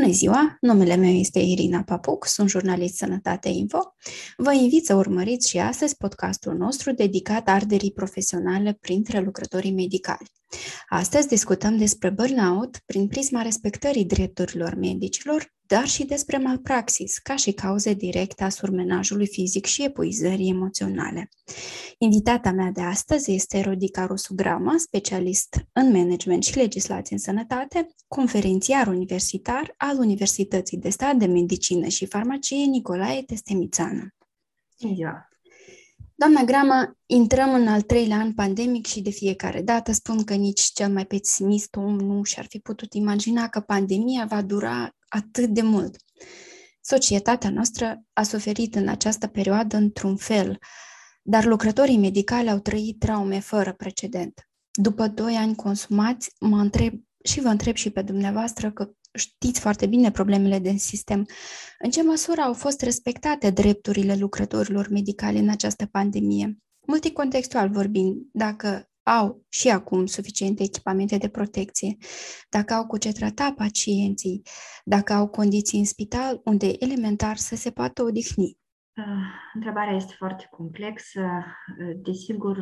Bună ziua! Numele meu este Irina Papuc, sunt jurnalist Sănătate Info. Vă invit să urmăriți și astăzi podcastul nostru dedicat arderii profesionale printre lucrătorii medicali. Astăzi discutăm despre burnout prin prisma respectării drepturilor medicilor, dar și despre malpraxis, ca și cauze directe a surmenajului fizic și epuizării emoționale. Invitata mea de astăzi este Rodica Rusugramă, specialist în management și legislație în sănătate, conferențiar universitar al Universității de Stat de Medicină și Farmacie Nicolae Testemițană. Ziua. Doamna Grama, intrăm în al treilea an pandemic și de fiecare dată spun că nici cel mai pesimist om nu și-ar fi putut imagina că pandemia va dura atât de mult. Societatea noastră a suferit în această perioadă într-un fel, dar lucrătorii medicali au trăit traume fără precedent. După doi ani consumați, mă întreb și vă întreb și pe dumneavoastră că știți foarte bine problemele din sistem. În ce măsură au fost respectate drepturile lucrătorilor medicali în această pandemie? Multicontextual vorbind, dacă au și acum suficiente echipamente de protecție, dacă au cu ce trata pacienții, dacă au condiții în spital unde e elementar să se poată odihni. Ah, întrebarea este foarte complexă. Desigur,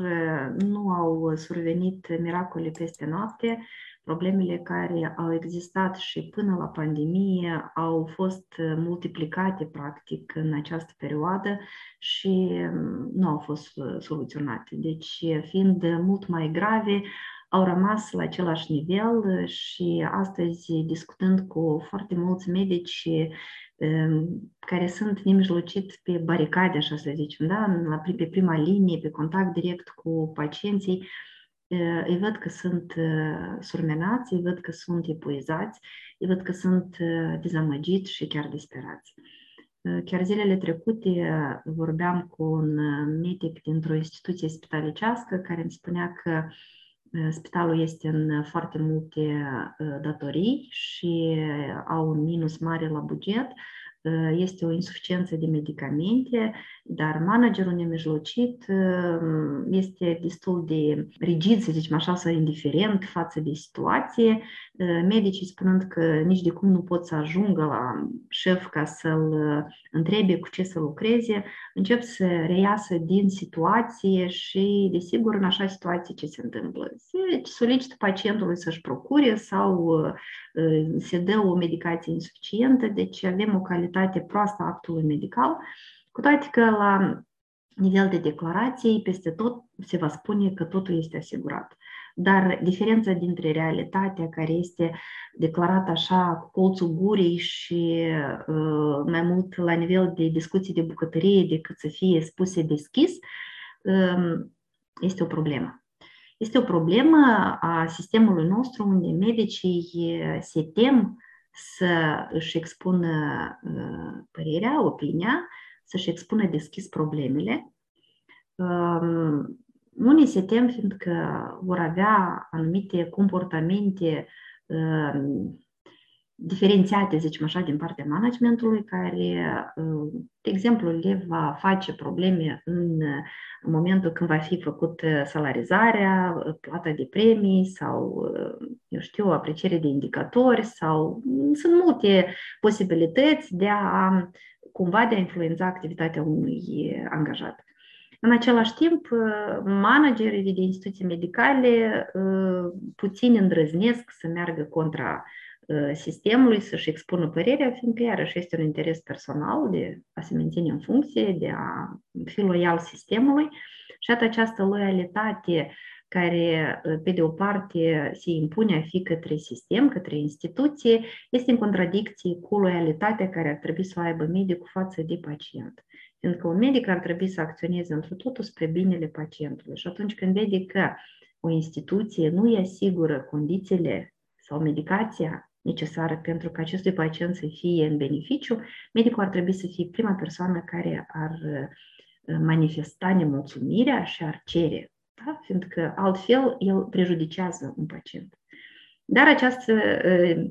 nu au survenit miracole peste noapte, problemele care au existat și până la pandemie au fost uh, multiplicate practic în această perioadă și um, nu au fost uh, soluționate. Deci, fiind mult mai grave, au rămas la același nivel și astăzi, discutând cu foarte mulți medici um, care sunt nemijlocit pe baricade, așa să zicem, da? pe prima linie, pe contact direct cu pacienții, îi văd că sunt surmenați, îi văd că sunt epuizați, îi văd că sunt dezamăgiți și chiar disperați. Chiar zilele trecute vorbeam cu un medic dintr-o instituție spitalicească care îmi spunea că spitalul este în foarte multe datorii și au un minus mare la buget este o insuficiență de medicamente, dar managerul nemijlocit este destul de rigid, să zicem așa, sau indiferent față de situație, medicii spunând că nici de cum nu pot să ajungă la șef ca să-l întrebe cu ce să lucreze, încep să reiasă din situație și, desigur, în așa situație ce se întâmplă? Se solicită pacientului să-și procure sau se dă o medicație insuficientă, deci avem o calitate proastă a actului medical, cu toate că la nivel de declarații, peste tot se va spune că totul este asigurat. Dar diferența dintre realitatea care este declarată așa cu colțul gurii și uh, mai mult la nivel de discuții de bucătărie decât să fie spuse deschis, uh, este o problemă. Este o problemă a sistemului nostru unde medicii se tem să își expună părerea, opinia, să-și expună deschis problemele. Unii se tem fiindcă vor avea anumite comportamente diferențiate, zicem așa, din partea managementului, care, de exemplu, le va face probleme în momentul când va fi făcut salarizarea, plata de premii sau, eu știu, apreciere de indicatori sau sunt multe posibilități de a cumva de a influența activitatea unui angajat. În același timp, managerii de instituții medicale puțin îndrăznesc să meargă contra sistemului să-și expună părerea, fiindcă iarăși este un interes personal de a se menține în funcție, de a fi loial sistemului și atât această loialitate care, pe de o parte, se impune a fi către sistem, către instituție, este în contradicție cu loialitatea care ar trebui să o aibă medicul față de pacient. Fiindcă un medic ar trebui să acționeze într totul spre binele pacientului. Și atunci când vede că o instituție nu îi asigură condițiile sau medicația necesară pentru ca acestui pacient să fie în beneficiu, medicul ar trebui să fie prima persoană care ar uh, manifesta nemulțumirea și ar cere, da? fiindcă altfel el prejudicează un pacient. Dar această uh,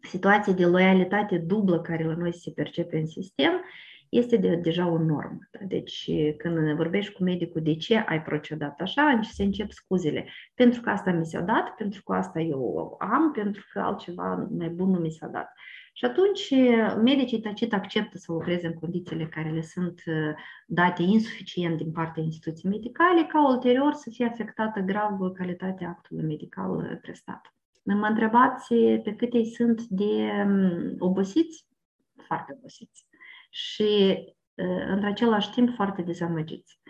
situație de loialitate dublă care la noi se percepe în sistem este de, deja o normă. Da? Deci când vorbești cu medicul de ce ai procedat așa, se încep scuzele. Pentru că asta mi s-a dat, pentru că asta eu am, pentru că altceva mai bun nu mi s-a dat. Și atunci medicii tacit acceptă să lucreze în condițiile care le sunt date insuficient din partea instituției medicale, ca ulterior să fie afectată grav calitatea actului medical prestat. Mă întrebați pe cât ei sunt de obosiți? Foarte obosiți. Și într același timp foarte dezamăgiți.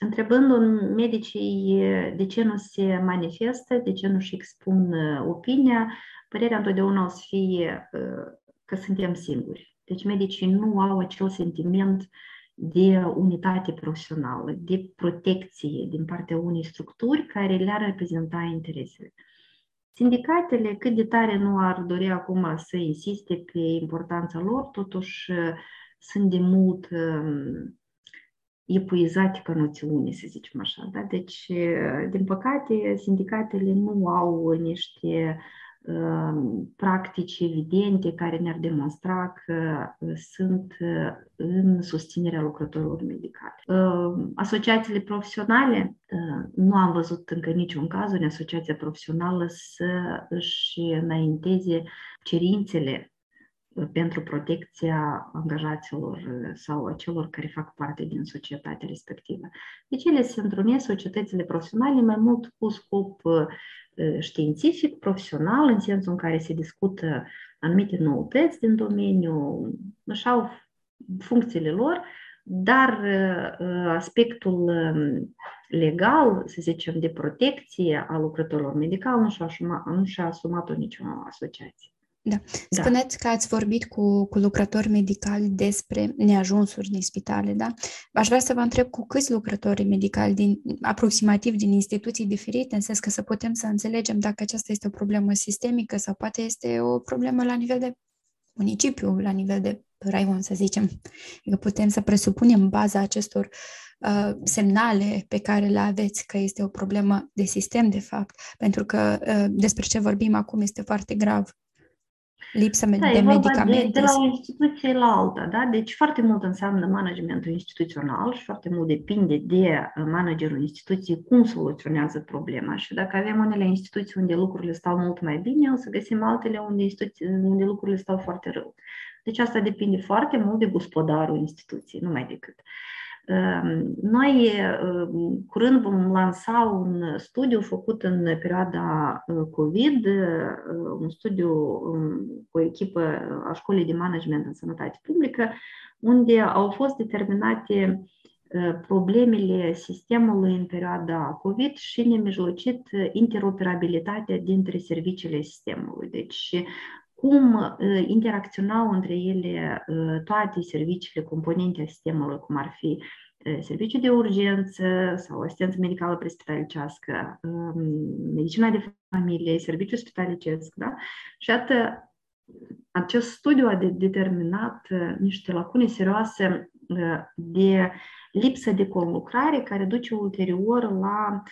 Întrebând un medicii de ce nu se manifestă, de ce nu-și expun opinia, părerea întotdeauna o să fie că suntem singuri. Deci medicii nu au acel sentiment de unitate profesională, de protecție din partea unei structuri care le-ar reprezenta interesele. Sindicatele, cât de tare nu ar dori acum să insiste pe importanța lor, totuși sunt de mult epuizate ca noțiune, să zicem așa. Da? Deci, din păcate, sindicatele nu au niște practici evidente care ne-ar demonstra că sunt în susținerea lucrătorilor medicali. Asociațiile profesionale, nu am văzut încă niciun caz în asociația profesională să își înainteze cerințele pentru protecția angajaților sau a celor care fac parte din societatea respectivă. Deci ele se întrunesc societățile profesionale mai mult cu scop științific, profesional, în sensul în care se discută anumite noutăți din domeniu, își au funcțiile lor, dar aspectul legal, să zicem, de protecție a lucrătorilor medicali nu și-a asumat, nu și-a asumat-o nicio asociație. Da. da. Spuneți da. că ați vorbit cu, cu lucrători medicali despre neajunsuri din spitale, da? Aș vrea să vă întreb cu câți lucrători medicali, din, aproximativ din instituții diferite, în sens că să putem să înțelegem dacă aceasta este o problemă sistemică sau poate este o problemă la nivel de municipiu, la nivel de raion, să zicem. Adică putem să presupunem în baza acestor uh, semnale pe care le aveți că este o problemă de sistem, de fapt, pentru că uh, despre ce vorbim acum este foarte grav lipsa da, de medicamente. De, de la o instituție la alta, da? Deci foarte mult înseamnă managementul instituțional și foarte mult depinde de uh, managerul instituției cum soluționează problema. Și dacă avem unele instituții unde lucrurile stau mult mai bine, o să găsim altele unde, instituții, unde lucrurile stau foarte rău. Deci asta depinde foarte mult de gospodarul instituției, nu mai decât. Uh, Ehm, noi ehm, curând vom lansa un studiu făcut în perioada ehm, COVID, un studiu cu o echipă a Școlii de Management în Sănătate Publică, unde au fost determinate problemele sistemului în perioada COVID și nemijlocit interoperabilitatea dintre serviciile sistemului. Deci cum interacționau între ele toate serviciile, componente a sistemului, cum ar fi serviciu de urgență sau asistență medicală prespitalnicească, medicina de familie, serviciu spitalicesc, da? Și atât acest studiu a determinat niște lacune serioase de lipsă de conlucrare care duce ulterior la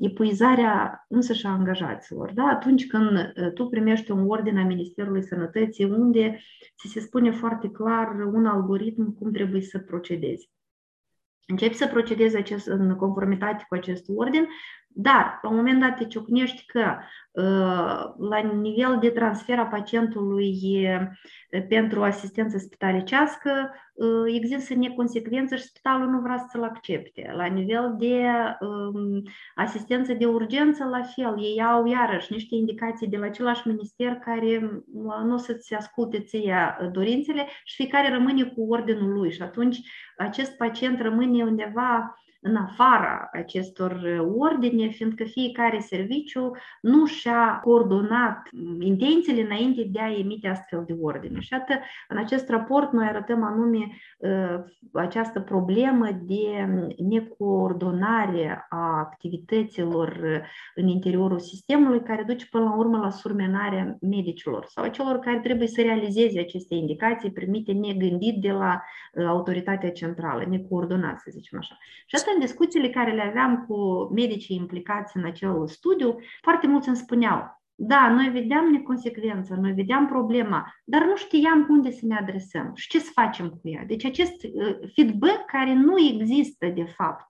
epuizarea însăși a angajaților. Da? Atunci când tu primești un ordin a Ministerului Sănătății unde ți se spune foarte clar un algoritm cum trebuie să procedezi. Începi să procedezi acest, în conformitate cu acest ordin, dar la un moment dat te ciocnești că la nivel de transfer a pacientului pentru asistență spitalicească există neconsecvență și spitalul nu vrea să-l accepte. La nivel de asistență de urgență, la fel, ei au iarăși niște indicații de la același minister care nu o să-ți asculte ție dorințele și fiecare rămâne cu ordinul lui și atunci acest pacient rămâne undeva în afara acestor uh, ordine, fiindcă fiecare serviciu nu și-a coordonat intențiile înainte de a emite astfel de ordine. Și atât, în acest raport noi arătăm anume uh, această problemă de necoordonare a activităților uh, în interiorul sistemului, care duce până la urmă la surmenarea medicilor sau a celor care trebuie să realizeze aceste indicații primite negândit de la autoritatea centrală, necoordonat, să zicem așa. Și asta în discuțiile care le aveam cu medicii implicați în acel studiu, foarte mulți îmi spuneau, Da, noi vedeam neconsecvența, noi vedeam problema, dar nu știam unde să ne adresăm și ce să facem cu ea. Deci acest uh, feedback care nu există de fapt.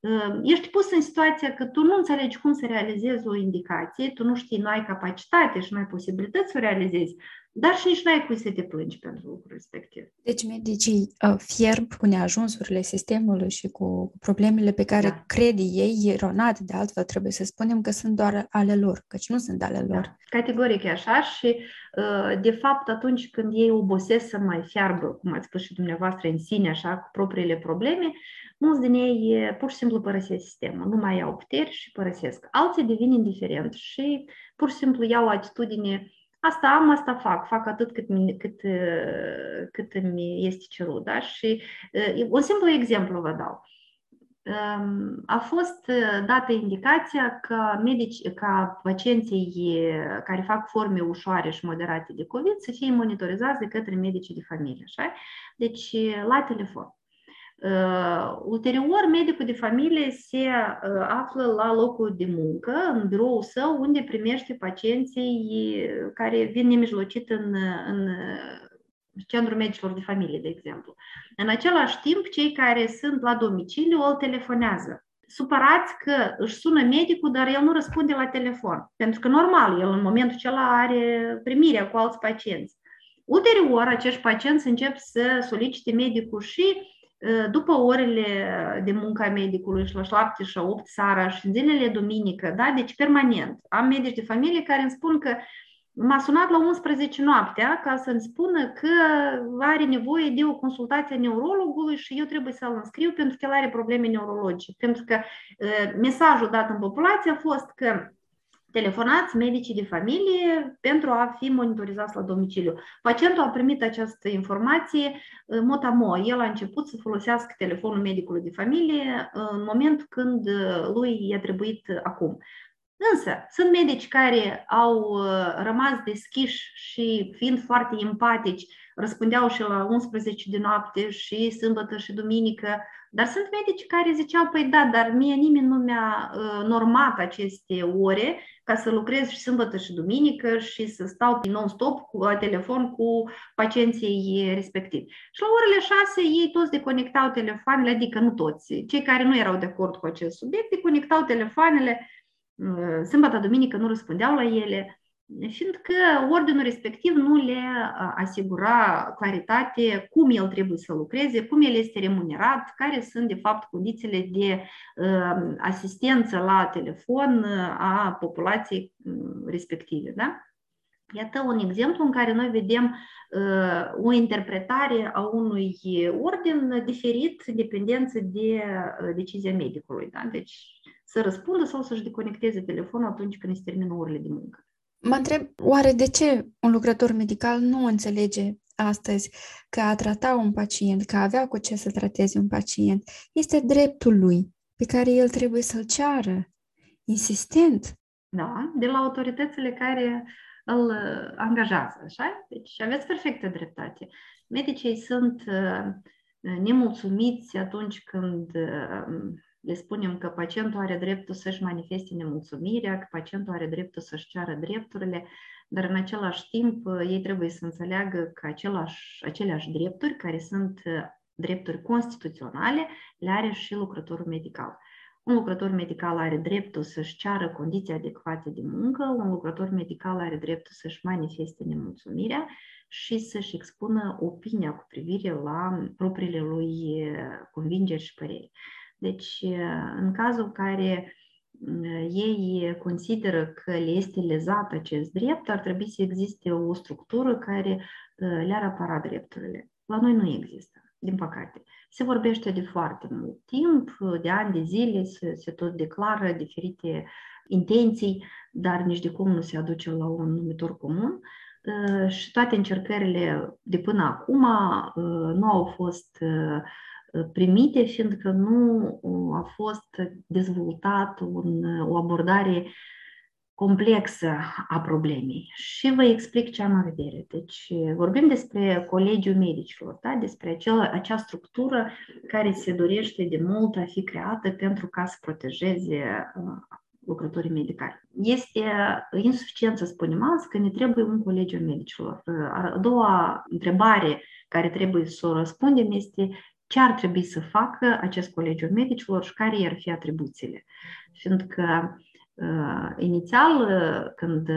Uh, ești pus în situația că tu nu înțelegi cum să realizezi o indicație, tu nu știi, nu ai capacitate și nu ai posibilități să o realizezi, dar și nici nu ai cui să te plângi pentru lucrul respectiv. Deci medicii uh, fierb cu neajunsurile sistemului și cu problemele pe care da. cred ei eronat, de altfel trebuie să spunem că sunt doar ale lor, căci nu sunt ale lor. Da. Categoric e așa și uh, de fapt atunci când ei obosesc să mai fiarbă, cum ați spus și dumneavoastră în sine, așa, cu propriile probleme, mulți din ei pur și simplu părăsesc sistemul, nu mai au puteri și părăsesc. Alții devin indiferenți și pur și simplu iau o atitudine asta am, asta fac, fac atât cât, cât, cât îmi este cerut. Da? Și un simplu exemplu vă dau. A fost dată indicația ca, medici, ca pacienții care fac forme ușoare și moderate de COVID să fie monitorizați de către medicii de familie. Așa? Deci, la telefon. Uh, ulterior, medicul de familie se uh, află la locul de muncă, în biroul său, unde primește pacienții care vin nemijlocit în, în centrul medicilor de familie, de exemplu. În același timp, cei care sunt la domiciliu îl telefonează. Supărați că își sună medicul, dar el nu răspunde la telefon. Pentru că, normal, el în momentul acela are primirea cu alți pacienți. Ulterior, acești pacienți încep să solicite medicul și după orele de muncă a medicului și la 7 și la 8 seara și în zilele duminică, da? deci permanent. Am medici de familie care îmi spun că m-a sunat la 11 noaptea ca să-mi spună că are nevoie de o consultație a neurologului și eu trebuie să-l înscriu pentru că el are probleme neurologice. Pentru că mesajul dat în populație a fost că telefonați medicii de familie pentru a fi monitorizați la domiciliu. Pacientul a primit această informație motamo. El a început să folosească telefonul medicului de familie în momentul când lui i-a trebuit acum. Însă, sunt medici care au rămas deschiși și fiind foarte empatici, răspundeau și la 11 de noapte și sâmbătă și duminică, dar sunt medici care ziceau, păi da, dar mie nimeni nu mi-a normat aceste ore ca să lucrez și sâmbătă și duminică și să stau non-stop cu telefon cu pacienții respectivi. Și la orele 6 ei toți deconectau telefoanele, adică nu toți, cei care nu erau de acord cu acest subiect, deconectau telefoanele, sâmbătă, duminică nu răspundeau la ele, fiindcă ordinul respectiv nu le asigura claritate cum el trebuie să lucreze, cum el este remunerat, care sunt de fapt condițiile de asistență la telefon a populației respective. Da? Iată un exemplu în care noi vedem uh, o interpretare a unui ordin diferit în dependență de uh, decizia medicului. Da? Deci să răspundă sau să-și deconecteze telefonul atunci când îți termină orele de muncă. Mă întreb, oare de ce un lucrător medical nu înțelege astăzi că a trata un pacient, că a avea cu ce să trateze un pacient, este dreptul lui pe care el trebuie să-l ceară, insistent. Da, de la autoritățile care îl angajează, așa? Deci aveți perfectă dreptate. Medicii sunt uh, nemulțumiți atunci când uh, le spunem că pacientul are dreptul să-și manifeste nemulțumirea, că pacientul are dreptul să-și ceară drepturile, dar în același timp ei trebuie să înțeleagă că același, aceleași drepturi, care sunt drepturi constituționale, le are și lucrătorul medical. Un lucrător medical are dreptul să-și ceară condiții adecvate de muncă, un lucrător medical are dreptul să-și manifeste nemulțumirea și să-și expună opinia cu privire la propriile lui convingeri și păreri. Deci, în cazul în care ei consideră că le este lezat acest drept, ar trebui să existe o structură care le-ar apăra drepturile. La noi nu există, din păcate. Se vorbește de foarte mult timp, de ani de zile, se, se tot declară diferite intenții, dar nici de cum nu se aduce la un numitor comun. Și toate încercările de până acum nu au fost primite, fiindcă nu a fost dezvoltat un, o abordare complexă a problemei. Și vă explic ce am în vedere. Deci vorbim despre Colegiul Medicilor, da? despre acea, acea structură care se dorește de mult a fi creată pentru ca să protejeze lucrătorii medicali. Este insuficient să spunem azi că ne trebuie un colegiu medicilor. A doua întrebare care trebuie să o răspundem este ce ar trebui să facă acest colegiu medicilor și care ar fi atribuțiile. Fiindcă uh, inițial, uh, când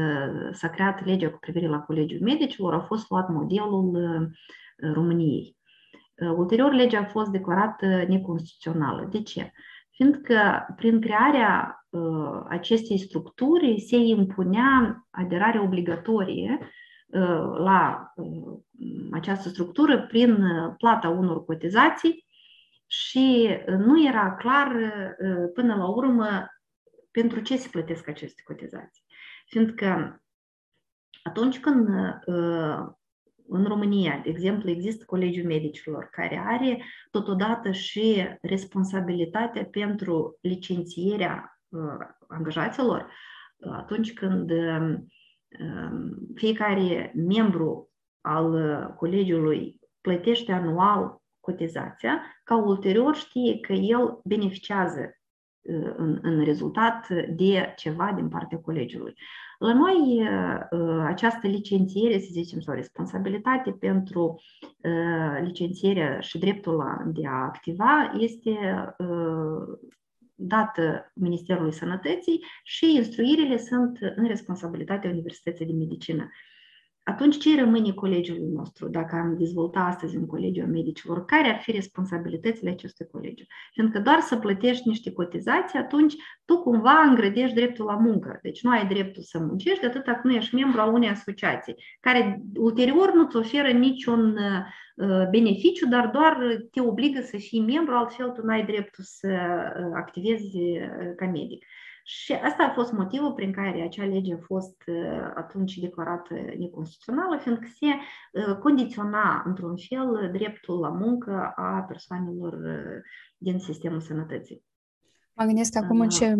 s-a creat legea cu privire la colegiul medicilor, a fost luat modelul uh, României. Ulterior, legea a fost declarată neconstituțională. De ce? Fiindcă prin crearea uh, acestei structuri se impunea aderarea obligatorie uh, la uh, această structură prin plata unor cotizații și nu era clar până la urmă pentru ce se plătesc aceste cotizații. Fiindcă atunci când în România, de exemplu, există Colegiul Medicilor, care are totodată și responsabilitatea pentru licențierea uh, angajaților atunci când uh, fiecare membru al colegiului plătește anual cotizația, ca ulterior știe că el beneficiază în, în rezultat de ceva din partea colegiului. La noi, această licențiere, să zicem, sau responsabilitate pentru licențierea și dreptul la, de a activa este dată Ministerului Sănătății și instruirile sunt în responsabilitatea Universității de Medicină atunci ce rămâne colegiului nostru dacă am dezvolta astăzi un colegiu a medicilor? Care ar fi responsabilitățile acestui colegiu? Fiindcă doar să plătești niște cotizații, atunci tu cumva îngrădești dreptul la muncă. Deci nu ai dreptul să muncești de atâta când nu ești membru al unei asociații, care ulterior nu-ți oferă niciun uh, beneficiu, dar doar te obligă să fii membru, altfel tu nu ai dreptul să uh, activezi uh, ca medic. Și asta a fost motivul prin care acea lege a fost uh, atunci declarată neconstituțională, fiindcă se uh, condiționa într-un fel dreptul la muncă a persoanelor uh, din sistemul sănătății. Mă gândesc acum în ce,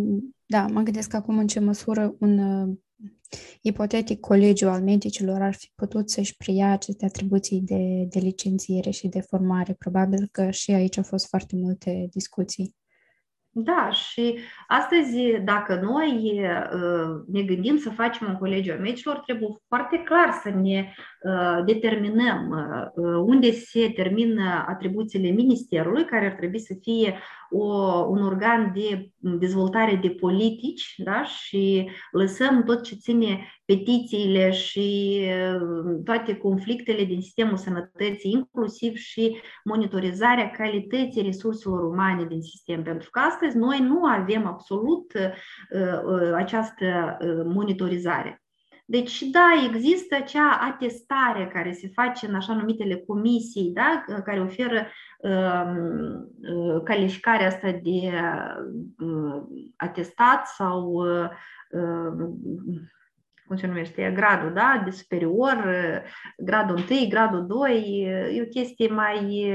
da, mă gândesc acum în ce măsură un uh, ipotetic colegiu al medicilor ar fi putut să-și preia aceste atribuții de, de licențiere și de formare. Probabil că și aici au fost foarte multe discuții. Da, și astăzi, dacă noi uh, ne gândim să facem un colegiu a medicilor, trebuie foarte clar să ne uh, determinăm uh, unde se termină atribuțiile ministerului, care ar trebui să fie o, un organ de dezvoltare de politici da? și lăsăm tot ce ține petițiile și toate conflictele din sistemul sănătății, inclusiv și monitorizarea calității resurselor umane din sistem. Pentru că astăzi noi nu avem absolut această monitorizare. Deci, da, există acea atestare care se face în așa numitele comisii, da, care oferă uh, calificarea asta de uh, atestat sau uh, cum se numește, gradul da, de superior, gradul 1, gradul 2, e o chestie mai,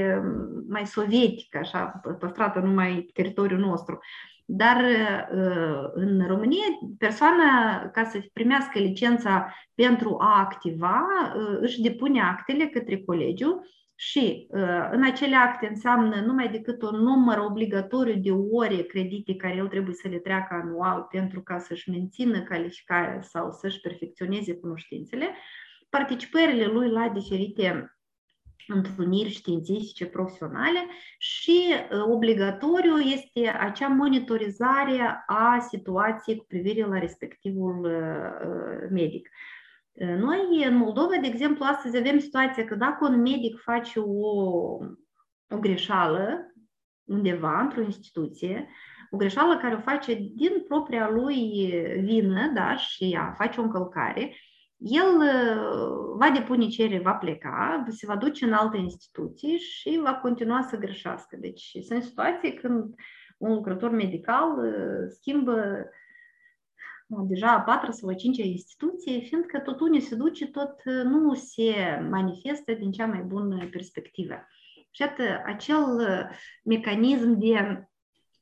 mai sovietică, așa, păstrată numai pe teritoriul nostru. Dar uh, în România, persoana, ca să primească licența pentru a activa, uh, își depune actele către colegiu și uh, în acele acte înseamnă numai decât un număr obligatoriu de ore credite care el trebuie să le treacă anual pentru ca să-și mențină calificarea sau să-și perfecționeze cunoștințele, participările lui la diferite întruniri științifice profesionale și uh, obligatoriu este acea monitorizare a situației cu privire la respectivul uh, uh, medic. Noi, în Moldova, de exemplu, astăzi avem situația că dacă un medic face o, o greșeală undeva, într-o instituție, o greșeală care o face din propria lui vină da, și ea face o încălcare, el va depune cerere, va pleca, se va duce în alte instituții și va continua să greșească. Deci sunt situații când un lucrător medical schimbă deja a patra sau a cincea instituție, fiindcă tot unde se duce, tot nu se manifestă din cea mai bună perspectivă. Și atât acel mecanism de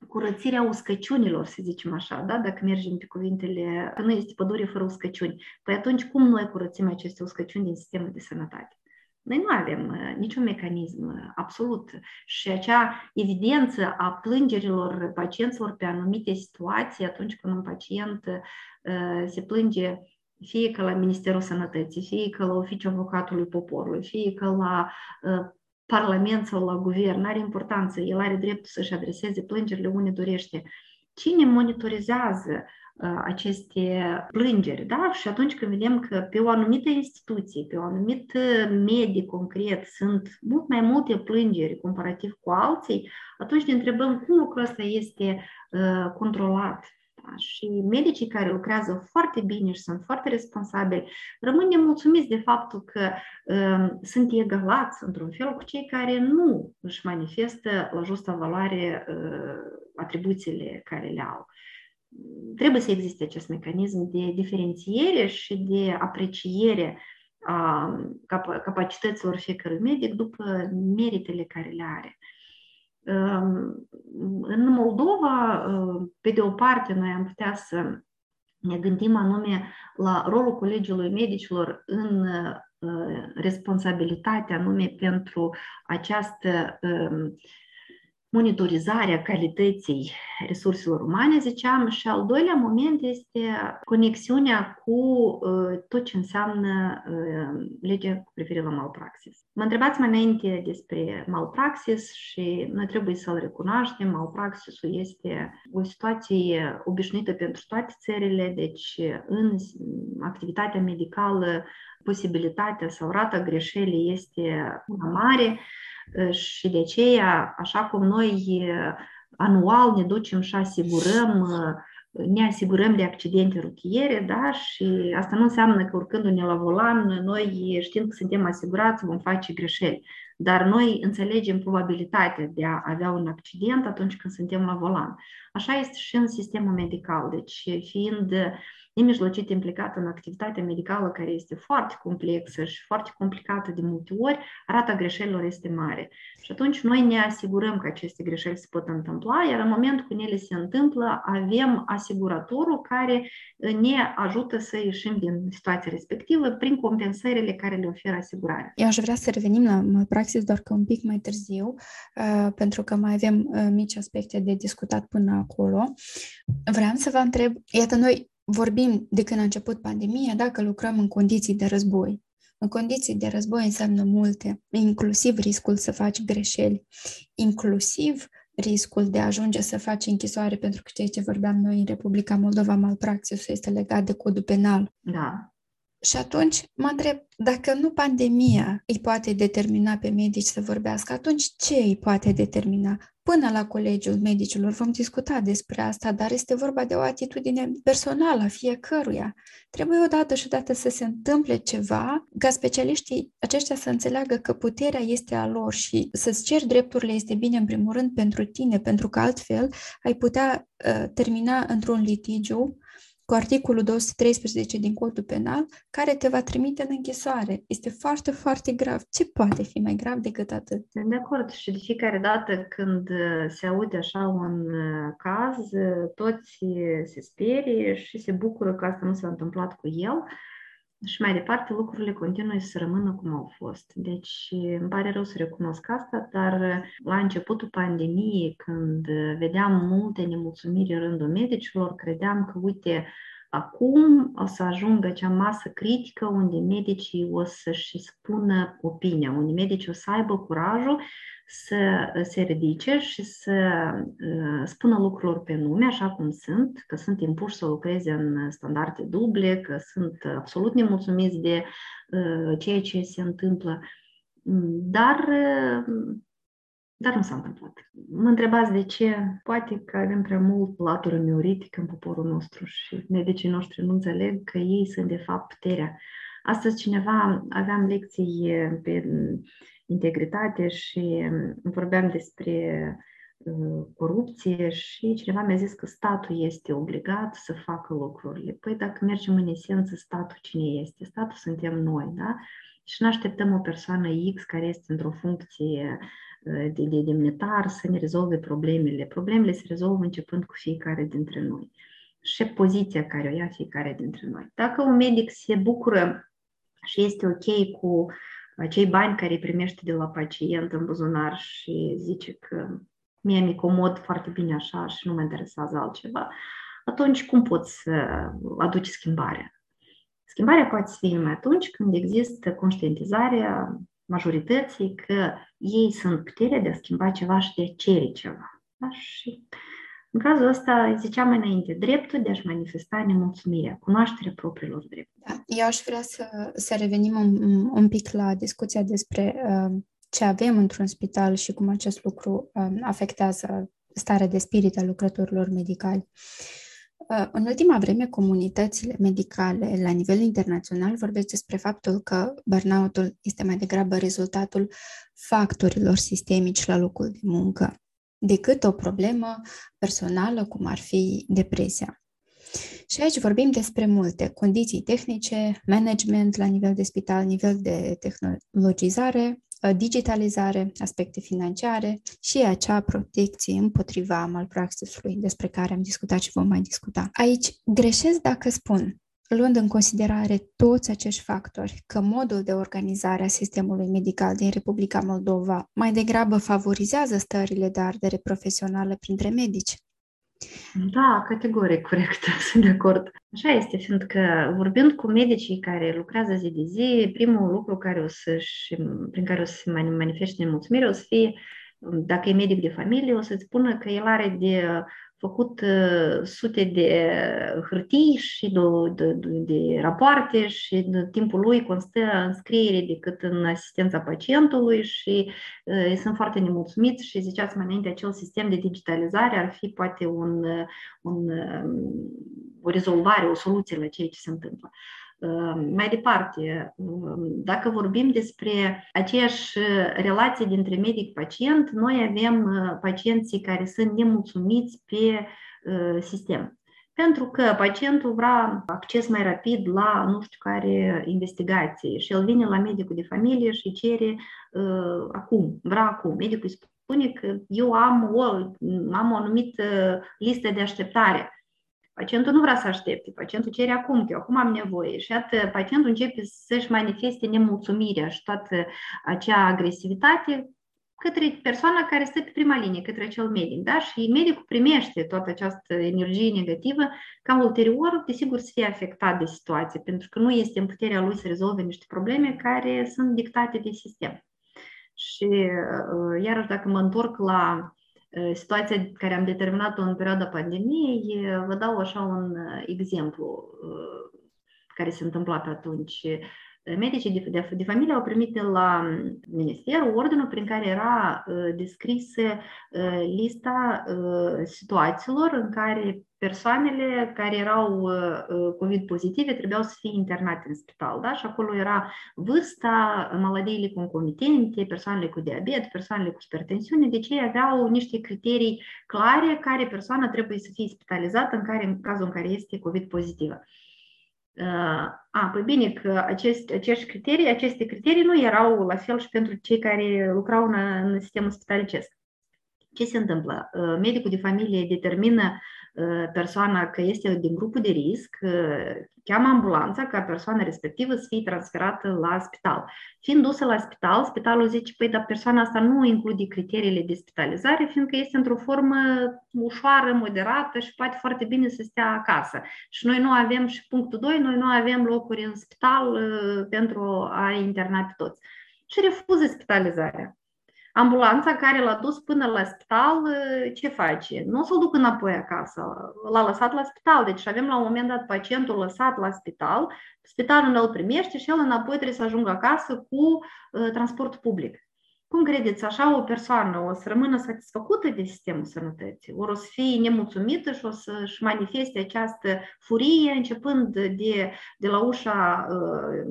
curățirea uscăciunilor, să zicem așa, da? dacă mergem pe cuvintele că nu este pădure fără uscăciuni. Păi atunci cum noi curățim aceste uscăciuni din sistemul de sănătate? Noi nu avem uh, niciun mecanism uh, absolut și acea evidență a plângerilor pacienților pe anumite situații atunci când un pacient uh, se plânge fie că la Ministerul Sănătății, fie că la Oficiul Avocatului Poporului, fie că la Parlament sau la Guvern, are importanță, el are dreptul să-și adreseze plângerile unde dorește. Cine monitorizează aceste plângeri, da? Și atunci când vedem că pe o anumită instituție, pe o anumită medie concret sunt mult mai multe plângeri comparativ cu alții, atunci ne întrebăm cum lucrul ăsta este uh, controlat. Da? Și medicii care lucrează foarte bine și sunt foarte responsabili rămân nemulțumiți de faptul că uh, sunt egalați într-un fel cu cei care nu își manifestă la justa valoare uh, atribuțiile care le au trebuie să existe acest mecanism de diferențiere și de apreciere a capacităților fiecărui medic după meritele care le are. În Moldova, pe de o parte, noi am putea să ne gândim anume la rolul Colegiului Medicilor în responsabilitatea anume pentru această monitorizarea calității resurselor umane, ziceam, și al doilea moment este conexiunea cu uh, tot ce înseamnă uh, legea cu privire la malpraxis. Mă întrebați mai înainte despre malpraxis și noi trebuie să-l recunoaștem. Malpraxisul este o situație obișnuită pentru toate țările, deci în activitatea medicală posibilitatea sau rata greșelii este una mare și de aceea, așa cum noi anual ne ducem și asigurăm, ne asigurăm de accidente rutiere, da? și asta nu înseamnă că urcându-ne la volan, noi știm că suntem asigurați, vom face greșeli. Dar noi înțelegem probabilitatea de a avea un accident atunci când suntem la volan. Așa este și în sistemul medical. Deci, fiind nemijlocit implicat în activitatea medicală care este foarte complexă și foarte complicată de multe ori, rata greșelilor este mare. Și atunci noi ne asigurăm că aceste greșeli se pot întâmpla, iar în momentul când ele se întâmplă, avem asiguratorul care ne ajută să ieșim din situația respectivă prin compensările care le oferă asigurarea. Eu aș vrea să revenim la malpraxis doar că un pic mai târziu, uh, pentru că mai avem uh, mici aspecte de discutat până acolo. Vreau să vă întreb, iată, noi vorbim de când a început pandemia, dacă lucrăm în condiții de război. În condiții de război înseamnă multe, inclusiv riscul să faci greșeli, inclusiv riscul de a ajunge să faci închisoare, pentru că ceea ce vorbeam noi în Republica Moldova, malpraxisul este legat de codul penal. Da. Și atunci mă întreb, dacă nu pandemia îi poate determina pe medici să vorbească, atunci ce îi poate determina? Până la Colegiul Medicilor vom discuta despre asta, dar este vorba de o atitudine personală a fiecăruia. Trebuie odată și odată să se întâmple ceva ca specialiștii aceștia să înțeleagă că puterea este a lor și să-ți ceri drepturile este bine în primul rând pentru tine, pentru că altfel ai putea uh, termina într-un litigiu cu articolul 213 din codul penal, care te va trimite în închisoare. Este foarte, foarte grav. Ce poate fi mai grav decât atât? Sunt de acord și de fiecare dată când uh, se aude așa un uh, caz, uh, toți se sperie și se bucură că asta nu s-a întâmplat cu el și mai departe lucrurile continuă să rămână cum au fost. Deci îmi pare rău să recunosc asta, dar la începutul pandemiei, când vedeam multe nemulțumiri în rândul medicilor, credeam că, uite, Acum o să ajungă acea masă critică unde medicii o să-și spună opinia, unde medicii o să aibă curajul să se ridice și să uh, spună lucrurilor pe nume, așa cum sunt, că sunt impuși să lucreze în standarde duble, că sunt absolut nemulțumiți de uh, ceea ce se întâmplă. Dar uh, dar nu s-a întâmplat. Mă întrebați de ce? Poate că avem prea mult latură neuritică în poporul nostru și medicii noștri nu înțeleg că ei sunt de fapt puterea. Astăzi cineva, aveam lecții pe integritate și vorbeam despre corupție și cineva mi-a zis că statul este obligat să facă lucrurile. Păi dacă mergem în esență, statul cine este? Statul suntem noi, da? Și nu așteptăm o persoană X care este într-o funcție de, de demnitar să ne rezolve problemele. Problemele se rezolvă începând cu fiecare dintre noi și poziția care o ia fiecare dintre noi. Dacă un medic se bucură și este ok cu acei bani care îi primește de la pacient în buzunar și zice că mie mi comod foarte bine așa și nu mă interesează altceva, atunci cum poți să aduci schimbarea? Schimbarea poate fi numai atunci când există conștientizarea majorității că ei sunt puterea de a schimba ceva și de a cere ceva. Da? Și în cazul ăsta, ziceam mai înainte, dreptul de a-și manifesta nemulțumirea, cunoașterea propriilor drepturi. Da, eu aș vrea să, să revenim un, un pic la discuția despre uh, ce avem într-un spital și cum acest lucru uh, afectează starea de spirit a lucrătorilor medicali. Uh, în ultima vreme, comunitățile medicale la nivel internațional vorbesc despre faptul că burnout-ul este mai degrabă rezultatul factorilor sistemici la locul de muncă decât o problemă personală, cum ar fi depresia. Și aici vorbim despre multe condiții tehnice, management la nivel de spital, nivel de tehnologizare, digitalizare, aspecte financiare și acea protecție împotriva malpraxisului despre care am discutat și vom mai discuta. Aici greșesc dacă spun luând în considerare toți acești factori, că modul de organizare a sistemului medical din Republica Moldova mai degrabă favorizează stările de ardere profesională printre medici? Da, categoric corect, sunt de acord. Așa este, fiindcă vorbind cu medicii care lucrează zi de zi, primul lucru care o să prin care o să se manifeste nemulțumire o să fie dacă e medic de familie, o să-ți spună că el are de făcut uh, sute de hârtii și de, de, de rapoarte și de timpul lui constă în scriere decât în asistența pacientului și uh, sunt foarte nemulțumiți și ziceați mai înainte, acel sistem de digitalizare ar fi poate un, un, o rezolvare, o soluție la ceea ce se întâmplă. Mai departe, dacă vorbim despre aceeași relație dintre medic-pacient, noi avem pacienții care sunt nemulțumiți pe sistem. Pentru că pacientul vrea acces mai rapid la nu știu care investigație și el vine la medicul de familie și cere uh, acum, vrea acum. Medicul îi spune că eu am o, am o anumită listă de așteptare Pacientul nu vrea să aștepte, pacientul cere acum, că eu acum am nevoie. Și atât pacientul începe să-și manifeste nemulțumirea și toată acea agresivitate către persoana care stă pe prima linie, către acel medic. Da? Și medicul primește toată această energie negativă ca ulterior, desigur, să fie afectat de situație, pentru că nu este în puterea lui să rezolve niște probleme care sunt dictate de sistem. Și iarăși dacă mă întorc la situația care am determinat-o în perioada pandemiei, vă dau așa un exemplu care se întâmpla pe atunci. Medicii de, de, de familie au primit la minister ordinul prin care era descrisă lista situațiilor în care persoanele care erau uh, COVID pozitive trebuiau să fie internate în spital, da? Și acolo era vârsta, maladiile concomitente, persoanele cu diabet, persoanele cu hipertensiune, deci ei aveau niște criterii clare care persoana trebuie să fie spitalizată în, care, în cazul în care este COVID pozitivă. Uh, a, păi bine că acest, acești criterii, aceste criterii nu erau la fel și pentru cei care lucrau în, în sistemul spitalicesc. Ce se întâmplă? Uh, medicul de familie determină persoana că este din grupul de risc, cheamă ambulanța ca persoana respectivă să fie transferată la spital. Fiind dusă la spital, spitalul zice, păi, dar persoana asta nu include criteriile de spitalizare, fiindcă este într-o formă ușoară, moderată și poate foarte bine să stea acasă. Și noi nu avem, și punctul 2, noi nu avem locuri în spital pentru a interna pe toți. Și refuză spitalizarea. Ambulanța care l-a dus până la spital, ce face? Nu o să-l duc înapoi acasă, l-a lăsat la spital. Deci avem la un moment dat pacientul lăsat la spital, spitalul nu îl primește și el înapoi trebuie să ajungă acasă cu uh, transport public. Cum credeți, așa o persoană o să rămână satisfăcută de sistemul sănătății? Ori o să fie nemulțumită și o să-și manifeste această furie începând de, de la ușa uh,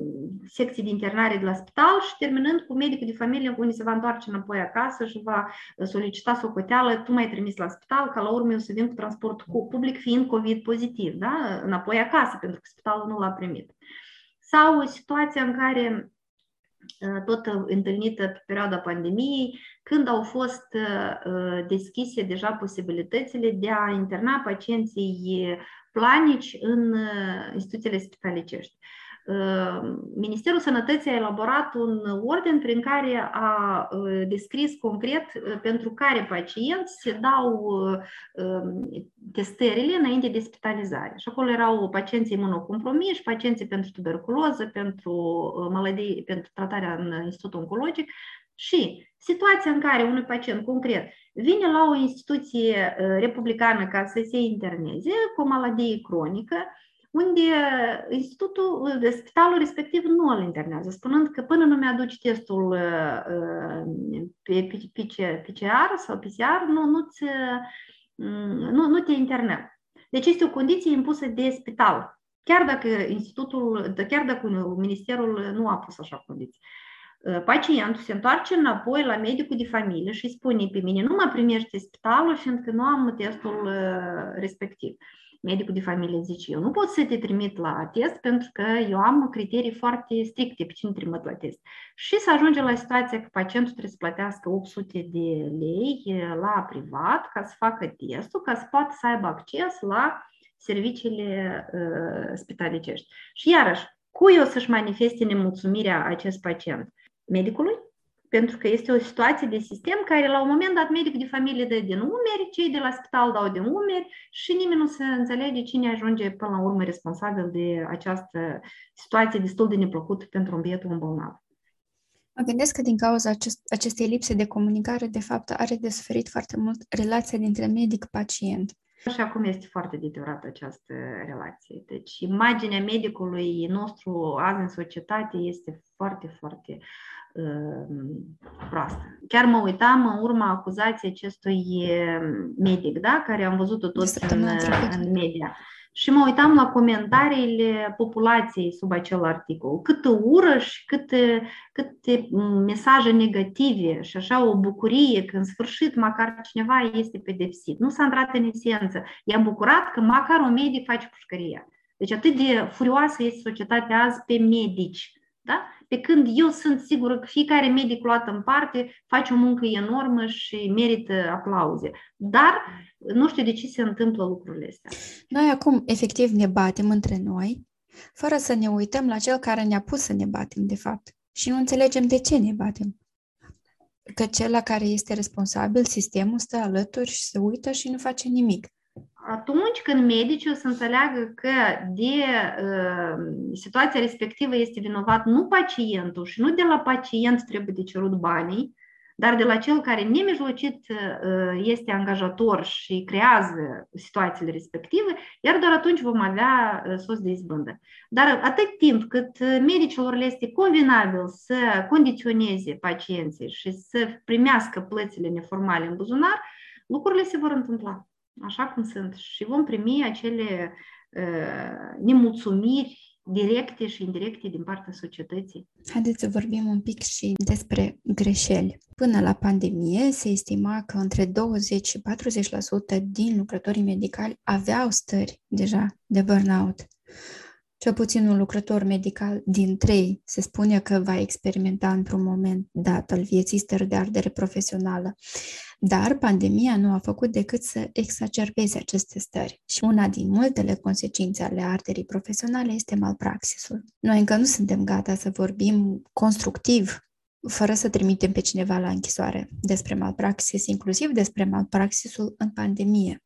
secției de internare de la spital și terminând cu medicul de familie unde se va întoarce înapoi acasă și va solicita socoteală, tu mai trimis la spital, ca la urmă eu să vin cu transport public fiind COVID pozitiv, da? înapoi acasă, pentru că spitalul nu l-a primit. Sau situația în care tot întâlnită pe perioada pandemiei, când au fost deschise deja posibilitățile de a interna pacienții planici în instituțiile spitalicești. Ministerul Sănătății a elaborat un ordin prin care a descris concret pentru care pacienți se dau testările înainte de spitalizare. Și acolo erau pacienții imunocompromiși, pacienții pentru tuberculoză, pentru maladii, pentru tratarea în institutul oncologic și situația în care unui pacient concret vine la o instituție republicană ca să se interneze cu o maladie cronică, unde institutul, spitalul respectiv nu îl internează, spunând că până nu mi-aduci testul pe PCR sau PCR, nu, nu, nu, nu te internăm. Deci este o condiție impusă de spital, chiar dacă institutul, chiar dacă ministerul nu a pus așa condiții. Pacientul se întoarce înapoi la medicul de familie și spune pe mine, nu mă primește spitalul fiindcă nu am testul respectiv medicul de familie zice, eu nu pot să te trimit la test pentru că eu am criterii foarte stricte pe cine trimit la test. Și să ajunge la situația că pacientul trebuie să plătească 800 de lei la privat ca să facă testul, ca să poată să aibă acces la serviciile uh, spitalicești. Și iarăși, cui o să-și manifeste nemulțumirea acest pacient? Medicului? Pentru că este o situație de sistem care la un moment dat medicul de familie dă din umeri, cei de la spital dau din umeri și nimeni nu se înțelege cine ajunge până la urmă responsabil de această situație destul de neplăcută pentru un bietul un bolnav. Mă gândesc că din cauza acest, acestei lipse de comunicare, de fapt, are de suferit foarte mult relația dintre medic-pacient. Și acum este foarte deteriorată această relație. Deci imaginea medicului nostru azi în societate este foarte, foarte proastă. Chiar mă uitam în urma acuzației acestui medic, da? care am văzut-o tot în, în media. Și mă uitam la comentariile populației sub acel articol. Câtă ură și câte, câte mesaje negative și așa o bucurie că în sfârșit măcar cineva este pedepsit. Nu s-a intrat în esență. I-a bucurat că măcar un medic face pușcăria. Deci atât de furioasă este societatea azi pe medici. Da? Pe când eu sunt sigură că fiecare medic luat în parte face o muncă enormă și merită aplauze. Dar nu știu de ce se întâmplă lucrurile astea. Noi acum efectiv ne batem între noi, fără să ne uităm la cel care ne-a pus să ne batem, de fapt. Și nu înțelegem de ce ne batem. Că cel la care este responsabil, sistemul stă alături și se uită și nu face nimic atunci când medicii o să înțeleagă că de uh, situația respectivă este vinovat nu pacientul și nu de la pacient trebuie de cerut banii, dar de la cel care nemijlocit uh, este angajator și creează situațiile respective, iar doar atunci vom avea uh, sos de izbândă. Dar atât timp cât medicilor le este convenabil să condiționeze pacienții și să primească plățile neformale în buzunar, lucrurile se vor întâmpla așa cum sunt și vom primi acele uh, nemulțumiri directe și indirecte din partea societății. Haideți să vorbim un pic și despre greșeli. Până la pandemie se estima că între 20 și 40% din lucrătorii medicali aveau stări deja de burnout. Cel puțin un lucrător medical din trei se spune că va experimenta într-un moment dat al vieții stări de ardere profesională. Dar pandemia nu a făcut decât să exacerbeze aceste stări și una din multele consecințe ale arderii profesionale este malpraxisul. Noi încă nu suntem gata să vorbim constructiv fără să trimitem pe cineva la închisoare despre malpraxis, inclusiv despre malpraxisul în pandemie.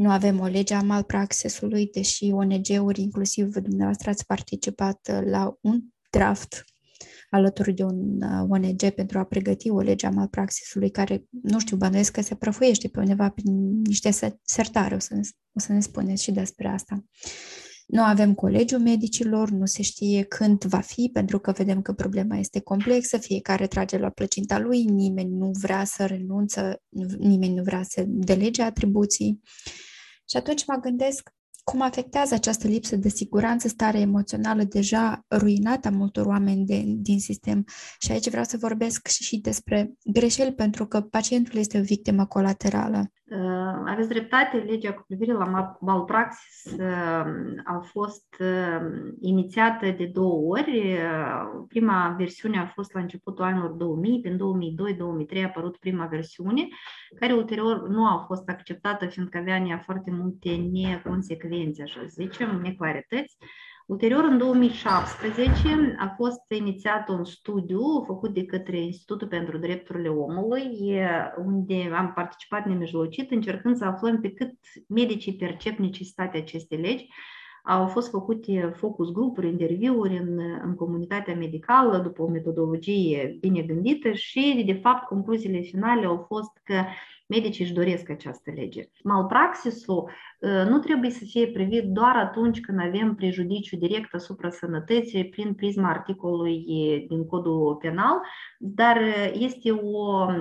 Nu avem o lege a malpraxisului, deși ONG-uri, inclusiv dumneavoastră, ați participat la un draft alături de un uh, ONG pentru a pregăti o lege a malpraxisului care, nu știu, bănuiesc că se prăfuiește pe undeva prin niște sertare, o să, ne, o să ne spuneți și despre asta. Nu avem colegiul medicilor, nu se știe când va fi, pentru că vedem că problema este complexă, fiecare trage la plăcinta lui, nimeni nu vrea să renunță, nimeni nu vrea să delege atribuții. Și atunci mă gândesc cum afectează această lipsă de siguranță starea emoțională deja ruinată a multor oameni de, din sistem. Și aici vreau să vorbesc și, și despre greșeli, pentru că pacientul este o victimă colaterală. Uh, aveți dreptate, legea cu privire la malpraxis uh, a fost uh, inițiată de două ori. Prima versiune a fost la începutul anilor 2000, în 2002-2003 a apărut prima versiune, care ulterior nu a fost acceptată fiindcă avea foarte multe neconsecvențe, așa zicem, neclarități. Ulterior, în 2017, a fost inițiat un studiu făcut de către Institutul pentru Drepturile Omului, unde am participat nemijlocit, încercând să aflăm pe cât medicii percep necesitatea acestei legi. Au fost făcute focus grupuri, interviuri în, în comunitatea medicală după o metodologie bine gândită și, de fapt, concluziile finale au fost că medicii își doresc această lege. Malpraxisul ă, nu trebuie să fie privit doar atunci când avem prejudiciu direct asupra sănătății prin prisma articolului din codul penal, dar este o ă,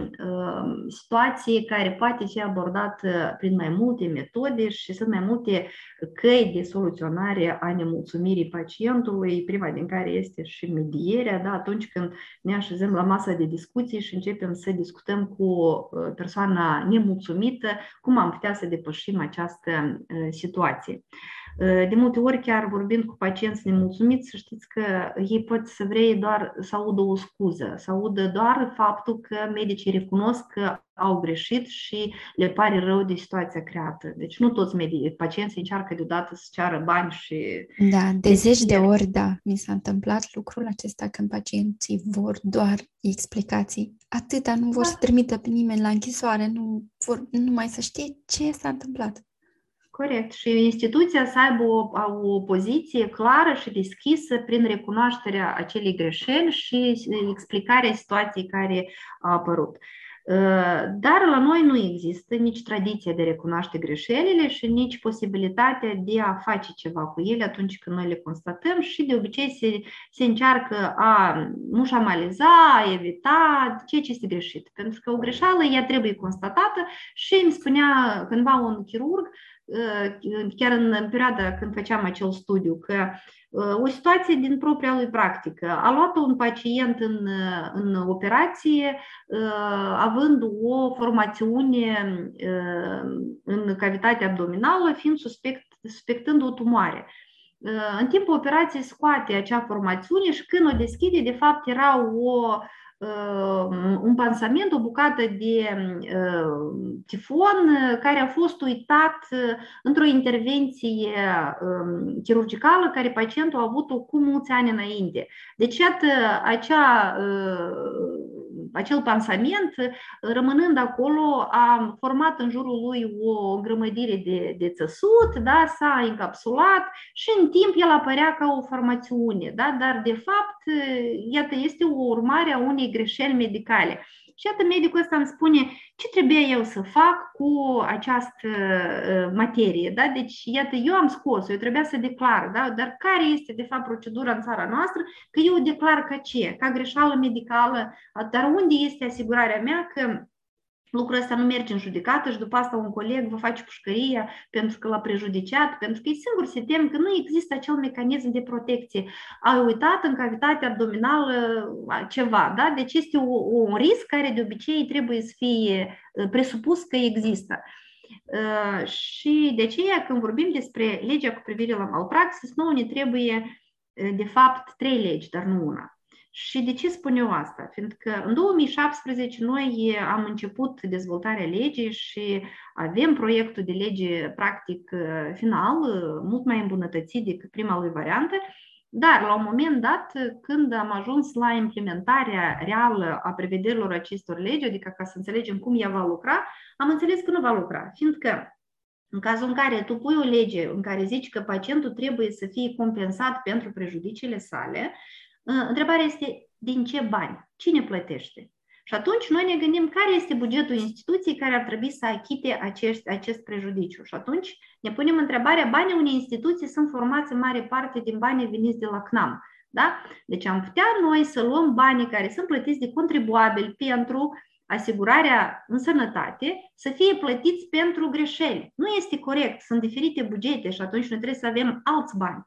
situație care poate fi abordată prin mai multe metode și sunt mai multe căi de soluționare a nemulțumirii pacientului, prima din care este și medierea, da? atunci când ne așezăm la masa de discuții și începem să discutăm cu ă, persoana nemulțumită, cum am putea să depășim această situație. De multe ori, chiar vorbind cu pacienți nemulțumiți, să știți că ei pot să vrei doar să audă o scuză, să audă doar faptul că medicii recunosc că au greșit și le pare rău de situația creată. Deci nu toți medicii, pacienții încearcă deodată să ceară bani și... Da, de zeci de ori, da, mi s-a întâmplat lucrul acesta când pacienții vor doar explicații. Atâta nu vor da. să trimită pe nimeni la închisoare, nu vor numai să știe ce s-a întâmplat. Corect. Și instituția să aibă o, o poziție clară și deschisă prin recunoașterea acelei greșeli și explicarea situației care a apărut. Dar la noi nu există nici tradiția de recunoaște greșelile și nici posibilitatea de a face ceva cu ele atunci când noi le constatăm și de obicei se, se încearcă a mușamaliza, a evita ceea ce este greșit. Pentru că o greșeală ea trebuie constatată și îmi spunea cândva un chirurg chiar în perioada când făceam acel studiu, că o situație din propria lui practică. A luat un pacient în, în operație având o formațiune în cavitatea abdominală, fiind suspect, suspectând o tumoare. În timpul operației scoate acea formațiune și când o deschide, de fapt era o un pansament, o bucată de tifon care a fost uitat într-o intervenție chirurgicală care pacientul a avut-o cu mulți ani înainte. Deci, iată, acea acel pansament, rămânând acolo, a format în jurul lui o grămădire de, de țăsut, da? s-a încapsulat și în timp el apărea ca o formațiune, da? dar de fapt, iată, este o urmare a unei greșeli medicale. Și iată, medicul ăsta îmi spune ce trebuie eu să fac cu această uh, materie. Da? Deci, iată, eu am scos-o, eu trebuia să declar, da? dar care este, de fapt, procedura în țara noastră? Că eu declar ca ce? Ca greșeală medicală, dar unde este asigurarea mea că lucrul ăsta nu merge în judecată și după asta un coleg vă face pușcăria pentru că l-a prejudiciat, pentru că e singur se tem că nu există acel mecanism de protecție. Ai uitat în cavitatea abdominală ceva, da? Deci este o, un risc care de obicei trebuie să fie presupus că există. Și de aceea când vorbim despre legea cu privire la malpraxis, nouă ne trebuie de fapt trei legi, dar nu una. Și de ce spun eu asta? Fiindcă în 2017 noi am început dezvoltarea legii și avem proiectul de lege practic final, mult mai îmbunătățit decât prima lui variantă, dar la un moment dat, când am ajuns la implementarea reală a prevederilor acestor legi, adică ca să înțelegem cum ea va lucra, am înțeles că nu va lucra, fiindcă în cazul în care tu pui o lege în care zici că pacientul trebuie să fie compensat pentru prejudiciile sale, Întrebarea este din ce bani? Cine plătește? Și atunci noi ne gândim care este bugetul instituției care ar trebui să achite acest, acest prejudiciu. Și atunci ne punem întrebarea, banii unei instituții sunt formați în mare parte din banii veniți de la CNAM. Da? Deci am putea noi să luăm banii care sunt plătiți de contribuabili pentru asigurarea în sănătate să fie plătiți pentru greșeli. Nu este corect, sunt diferite bugete și atunci noi trebuie să avem alți bani.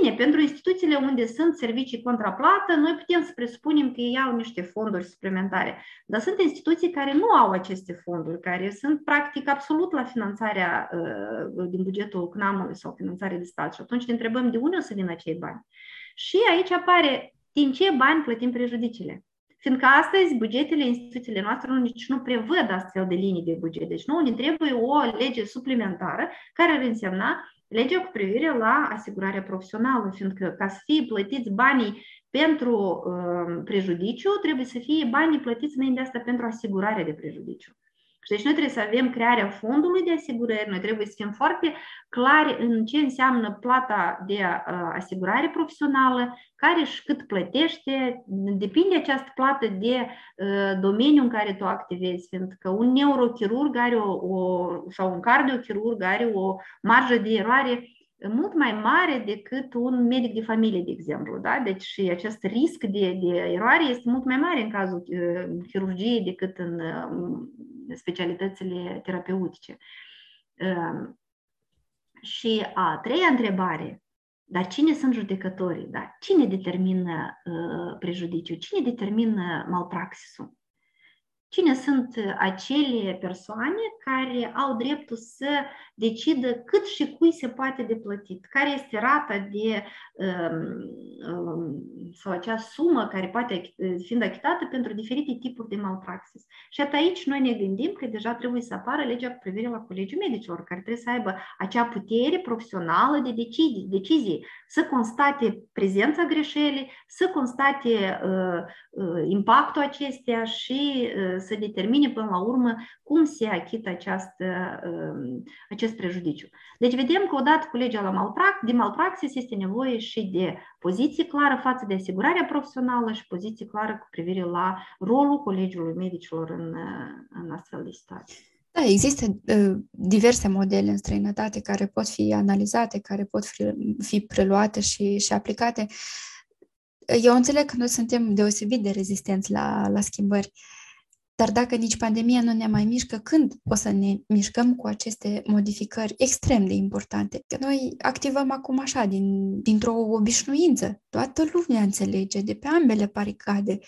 Bine, pentru instituțiile unde sunt servicii contraplată, noi putem să presupunem că ei au niște fonduri suplimentare, dar sunt instituții care nu au aceste fonduri, care sunt practic absolut la finanțarea uh, din bugetul CNAM-ului sau finanțare de stat și atunci ne întrebăm de unde o să vină acei bani. Și aici apare din ce bani plătim prejudiciile. Fiindcă astăzi bugetele instituțiile noastre nu, nici nu prevăd astfel de linii de buget. Deci nu ne trebuie o lege suplimentară care ar însemna legea cu privire la asigurarea profesională, fiindcă ca să fie plătiți banii pentru uh, prejudiciu, trebuie să fie banii plătiți înainte de asta pentru asigurarea de prejudiciu. Și deci noi trebuie să avem crearea fondului de asigurări, noi trebuie să fim foarte clari în ce înseamnă plata de uh, asigurare profesională, care și cât plătește, depinde această plată de uh, domeniu în care tu activezi, fiindcă un neurochirurg are o, o, sau un cardiochirurg are o marjă de eroare mult mai mare decât un medic de familie, de exemplu. Da? Deci și acest risc de, de eroare este mult mai mare în cazul uh, chirurgiei decât în uh, specialitățile terapeutice. Uh, și a treia întrebare, dar cine sunt judecătorii? Da? Cine determină uh, prejudiciul? Cine determină malpraxisul? Cine sunt uh, acele persoane care au dreptul să decidă cât și cui se poate de plătit, care este rata de um, um, sau acea sumă care poate fi achitată pentru diferite tipuri de malpraxis. Și atât aici noi ne gândim că deja trebuie să apară legea cu privire la Colegiul Medicilor, care trebuie să aibă acea putere profesională de decizii, decizii să constate prezența greșelii, să constate uh, uh, impactul acesteia și uh, să determine până la urmă cum se achită această, um, acest prejudiciu. Deci vedem că odată cu legea la malprax, de malpraxis este nevoie și de poziție clară față de asigurarea profesională și poziție clară cu privire la rolul Colegiului Medicilor în, în astfel de situații. Da, există uh, diverse modele în străinătate care pot fi analizate, care pot fi, fi preluate și, și aplicate. Eu înțeleg că noi suntem deosebit de rezistenți la, la schimbări. Uh, dar dacă nici pandemia nu ne mai mișcă, când o să ne mișcăm cu aceste modificări extrem de importante? Că noi activăm acum așa, din, dintr-o obișnuință. Toată lumea înțelege de pe ambele paricade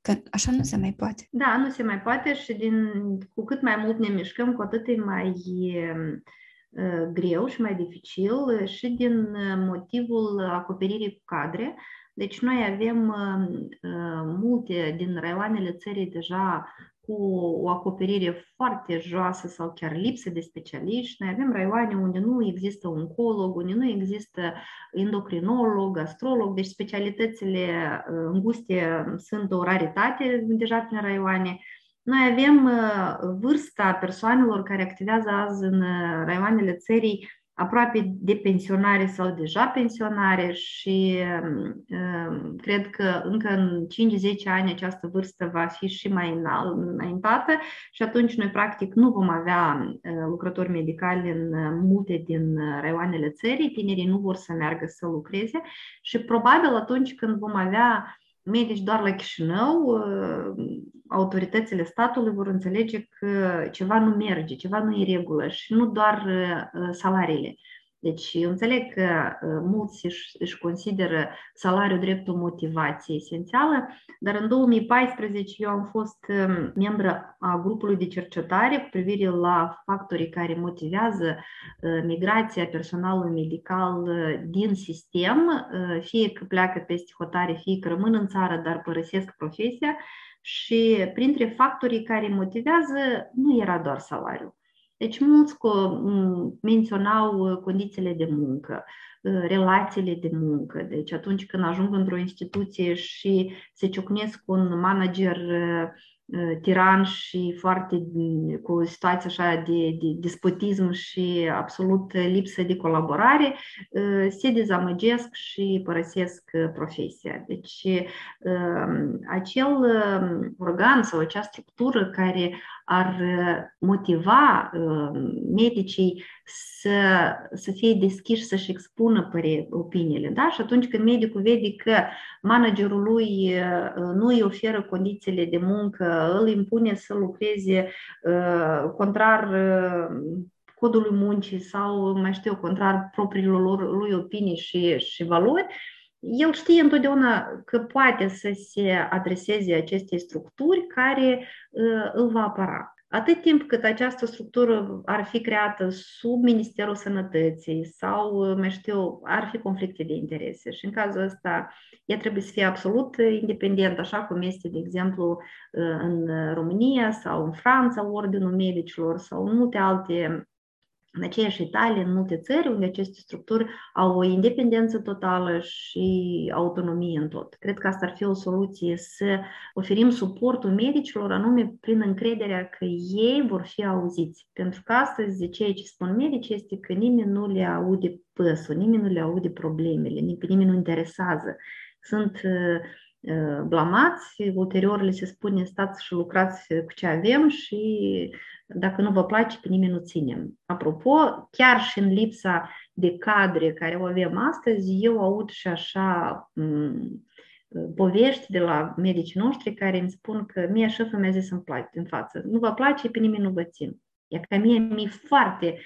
că așa nu se mai poate. Da, nu se mai poate și din, cu cât mai mult ne mișcăm, cu atât e mai uh, greu și mai dificil și din motivul acoperirii cu cadre. Deci noi avem uh, multe din raioanele țării deja cu o acoperire foarte joasă sau chiar lipsă de specialiști. Noi avem raioane unde nu există oncolog, unde nu există endocrinolog, astrolog, deci specialitățile uh, înguste sunt o raritate deja prin raioane. Noi avem uh, vârsta persoanelor care activează azi în uh, raioanele țării aproape de pensionare sau deja pensionare și uh, cred că încă în 5-10 ani această vârstă va fi și mai înaintată și atunci noi practic nu vom avea uh, lucrători medicali în multe din raioanele țării, tinerii nu vor să meargă să lucreze și probabil atunci când vom avea medici doar la Chișinău, autoritățile statului vor înțelege că ceva nu merge, ceva nu e regulă și nu doar salariile. Deci eu înțeleg că mulți își, își consideră salariul dreptul motivație esențială, dar în 2014 eu am fost membră a grupului de cercetare cu privire la factorii care motivează migrația personalului medical din sistem, fie că pleacă peste hotare, fie că rămân în țară, dar părăsesc profesia și printre factorii care motivează nu era doar salariul. Deci mulți menționau condițiile de muncă, relațiile de muncă. Deci atunci când ajung într-o instituție și se ciocnesc cu un manager tiran și foarte cu o situație așa de, de despotism și absolut lipsă de colaborare, se dezamăgesc și părăsesc profesia. Deci acel organ sau acea structură care ar motiva medicii să, să fie deschiși să-și expună păre, opiniile. Da? Și atunci când medicul vede că managerul lui nu îi oferă condițiile de muncă, îl impune să lucreze contrar codului muncii sau, mai știu, contrar propriilor lui opinii și, și valori, el știe întotdeauna că poate să se adreseze acestei structuri care uh, îl va apăra. Atât timp cât această structură ar fi creată sub Ministerul Sănătății sau, mai știu, ar fi conflicte de interese și în cazul ăsta ea trebuie să fie absolut independent, așa cum este, de exemplu, în România sau în Franța, Ordinul Medicilor sau multe alte în aceeași Italie, în multe țări unde aceste structuri au o independență totală și autonomie în tot. Cred că asta ar fi o soluție să oferim suportul medicilor anume prin încrederea că ei vor fi auziți. Pentru că astăzi ceea ce spun medici este că nimeni nu le aude păsul, nimeni nu le aude problemele, nimeni nu interesează. Sunt uh, uh, blamați, ulterior le se spune stați și lucrați cu ce avem și dacă nu vă place, pe nimeni nu ținem. Apropo, chiar și în lipsa de cadre care o avem astăzi, eu aud și așa povești de la medicii noștri care îmi spun că mie șeful mi-a zis în, place, în față, nu vă place, pe nimeni nu vă țin. E ca mie mi-e foarte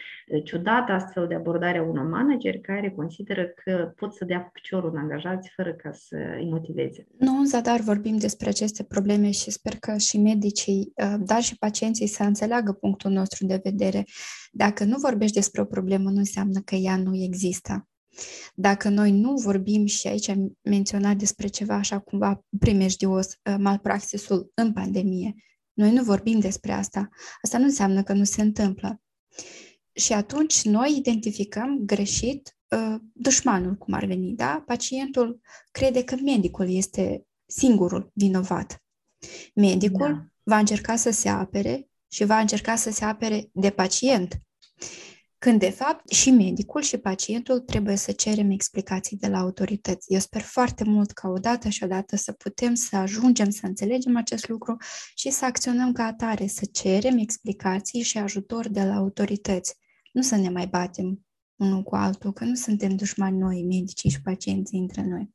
ciudată astfel de abordare a unor manageri care consideră că pot să dea cu piciorul în angajați fără ca să îi motiveze. Nu, în zadar vorbim despre aceste probleme și sper că și medicii, dar și pacienții să înțeleagă punctul nostru de vedere. Dacă nu vorbești despre o problemă, nu înseamnă că ea nu există. Dacă noi nu vorbim și aici am menționat despre ceva așa cumva primejdios, malpraxisul în pandemie, noi nu vorbim despre asta. Asta nu înseamnă că nu se întâmplă. Și atunci noi identificăm greșit uh, dușmanul, cum ar veni, da? Pacientul crede că medicul este singurul vinovat. Medicul da. va încerca să se apere și va încerca să se apere de pacient. Când, de fapt, și medicul și pacientul trebuie să cerem explicații de la autorități. Eu sper foarte mult ca odată și odată să putem să ajungem să înțelegem acest lucru și să acționăm ca atare, să cerem explicații și ajutor de la autorități. Nu să ne mai batem unul cu altul, că nu suntem dușmani noi, medicii și pacienții între noi.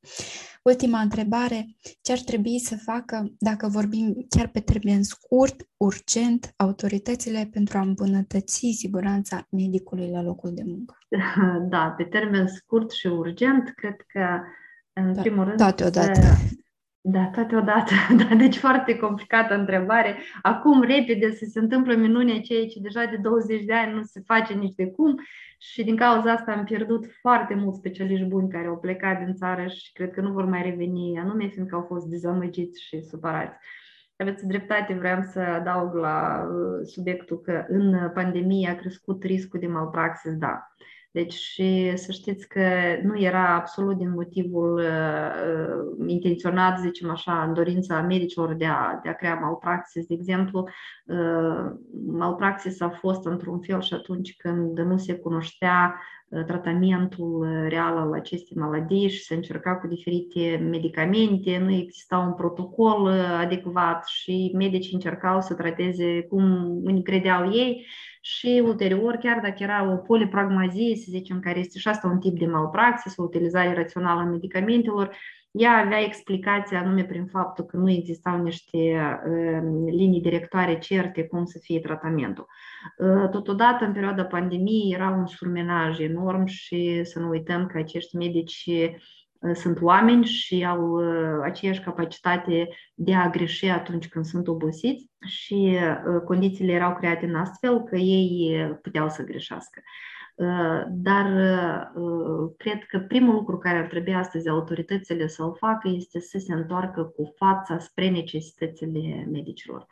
Ultima întrebare, ce ar trebui să facă, dacă vorbim chiar pe termen scurt, urgent, autoritățile pentru a îmbunătăți siguranța medicului la locul de muncă? Da, pe termen scurt și urgent, cred că, în da, primul rând, toate odată. Să da, toate odată. Da, deci foarte complicată întrebare. Acum, repede, să se întâmplă minune ceea ce deja de 20 de ani nu se face nici de cum și din cauza asta am pierdut foarte mulți specialiști buni care au plecat din țară și cred că nu vor mai reveni, anume fiindcă au fost dezamăgiți și supărați. Aveți dreptate, vreau să adaug la uh, subiectul că în pandemie a crescut riscul de malpraxis, da. Deci și să știți că nu era absolut din motivul uh, intenționat, zicem așa, în dorința medicilor de a, de a crea malpraxis. De exemplu, uh, malpraxis a fost într-un fel și atunci când nu se cunoștea uh, tratamentul real al acestei maladii și se încerca cu diferite medicamente, nu exista un protocol uh, adecvat și medicii încercau să trateze cum îi credeau ei și ulterior, chiar dacă era o polipragmazie, să zicem, care este și asta un tip de malpraxis, o utilizare rațională a medicamentelor, ea avea explicația anume prin faptul că nu existau niște uh, linii directoare certe cum să fie tratamentul. Uh, totodată, în perioada pandemiei, era un surmenaj enorm și să nu uităm că acești medici sunt oameni și au aceeași capacitate de a greși atunci când sunt obosiți și condițiile erau create în astfel că ei puteau să greșească. Dar cred că primul lucru care ar trebui astăzi autoritățile să-l facă este să se întoarcă cu fața spre necesitățile medicilor.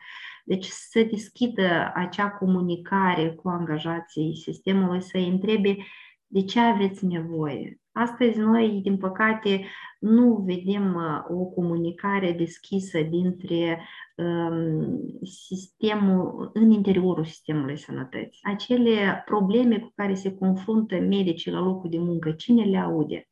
Deci să deschidă acea comunicare cu angajații sistemului, să-i întrebe de ce aveți nevoie, Astăzi noi, din păcate, nu vedem uh, o comunicare deschisă dintre um, sistemul, în interiorul sistemului sănătății. Acele probleme cu care se confruntă medicii la locul de muncă, cine le aude?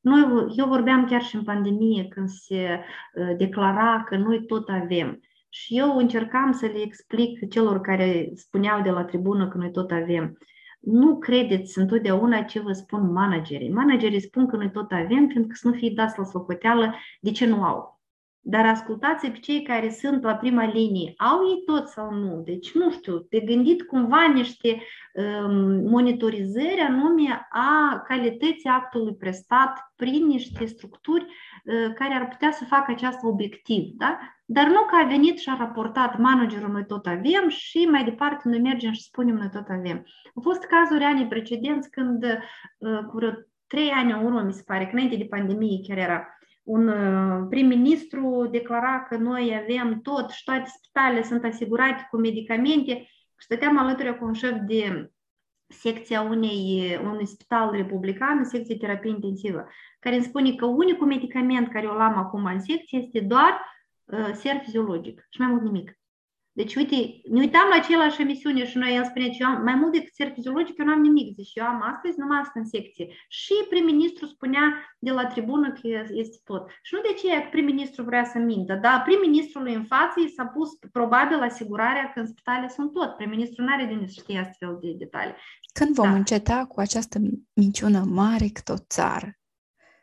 Noi, eu vorbeam chiar și în pandemie când se uh, declara că noi tot avem. Și eu încercam să le explic celor care spuneau de la tribună că noi tot avem nu credeți întotdeauna ce vă spun managerii. Managerii spun că noi tot avem, pentru că să nu fie dați la socoteală de ce nu au. Dar ascultați pe cei care sunt la prima linie. Au ei tot sau nu? Deci, nu știu, de gândit cumva niște um, monitorizări anume a calității actului prestat prin niște structuri uh, care ar putea să facă această obiectiv. Da? Dar nu că a venit și a raportat managerul noi tot avem și mai departe noi mergem și spunem noi tot avem. Au fost cazuri anii precedenți când uh, cu trei ani în urmă, mi se pare, că înainte de pandemie chiar era, un uh, prim-ministru declara că noi avem tot și toate spitalele sunt asigurate cu medicamente și stăteam alături cu un șef de secția unei, unui spital republican, secție terapie intensivă, care îmi spune că unicul medicament care o am acum în secție este doar uh, ser fiziologic și mai mult nimic. Deci, uite, ne uitam la același emisiune și noi, el spunea că eu am, mai mult decât ser fiziologic, eu nu am nimic. Deci eu am astăzi numai asta în secție. Și prim-ministru spunea de la tribună că este tot. Și nu de ce că prim-ministru vrea să mintă, dar prim-ministrului în față i s-a pus probabil asigurarea că în spitale sunt tot. Prim-ministru nu are de unde să știe astfel de detalii. Când vom da. înceta cu această minciună mare cât o țară?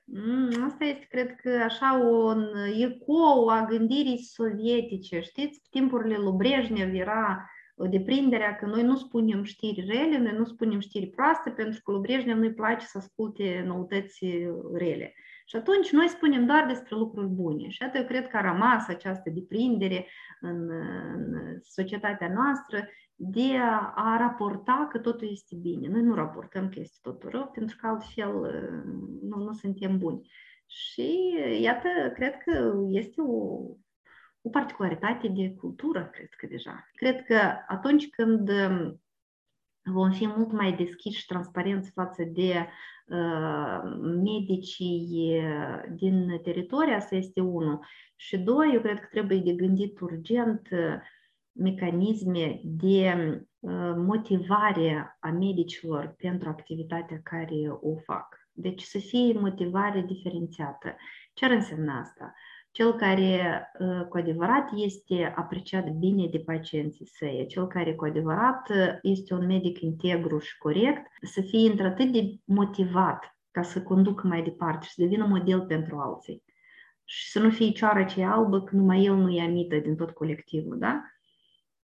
Mm, asta este, cred că, așa un ecou a gândirii sovietice. Știți, pe timpurile lui Brejnev era deprinderea că noi nu spunem știri rele, noi nu spunem știri proaste, pentru că lui Brejnev nu-i place să asculte noutăți rele. Și atunci noi spunem doar despre lucruri bune. Și atât eu cred că a rămas această deprindere în, în societatea noastră de a raporta că totul este bine. Noi nu raportăm că este totul rău, pentru că altfel nu, nu suntem buni. Și iată, cred că este o, o particularitate de cultură, cred că deja. Cred că atunci când vom fi mult mai deschiși și transparenți față de uh, medicii din teritoriu, asta este unul. Și doi, eu cred că trebuie de gândit urgent uh, mecanisme de uh, motivare a medicilor pentru activitatea care o fac. Deci să fie motivare diferențiată. Ce ar însemna asta? Cel care uh, cu adevărat este apreciat bine de pacienții săi, cel care cu adevărat uh, este un medic integru și corect, să fie într-atât de motivat ca să conducă mai departe și să devină model pentru alții. Și să nu fie cioară ce albă, că numai el nu e amită din tot colectivul, da?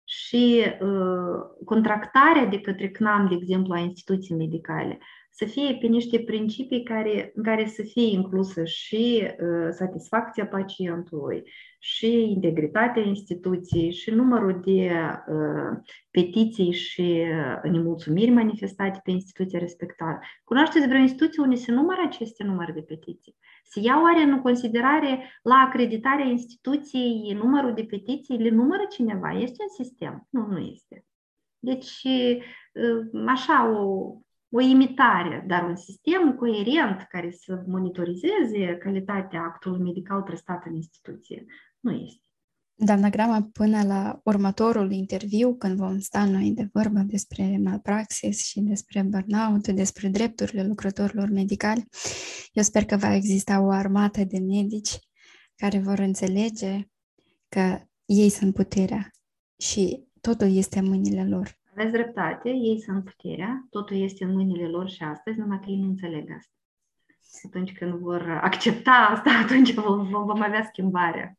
și uh, contractarea de către CNAM, de exemplu, a instituții medicale, să fie pe niște principii care, în care să fie inclusă și uh, satisfacția pacientului, și integritatea instituției, și numărul de uh, petiții și uh, nemulțumiri manifestate pe instituția respectivă. Cunoașteți vreo instituție unde se numără aceste număr de petiții? Se ia oare în considerare la acreditarea instituției numărul de petiții? Le numără cineva? Este un sistem? Nu, nu este. Deci, uh, așa, o, o imitare, dar un sistem coerent care să monitorizeze calitatea actului medical prestat în instituție nu este. Doamna Grama, până la următorul interviu, când vom sta noi de vorbă despre malpraxis și despre burnout, despre drepturile lucrătorilor medicali, eu sper că va exista o armată de medici care vor înțelege că ei sunt puterea și totul este în mâinile lor. Aveți dreptate, ei sunt puterea, totul este în mâinile lor și astăzi, numai că ei nu înțeleg asta. Atunci când vor accepta asta, atunci vom, vom avea schimbarea.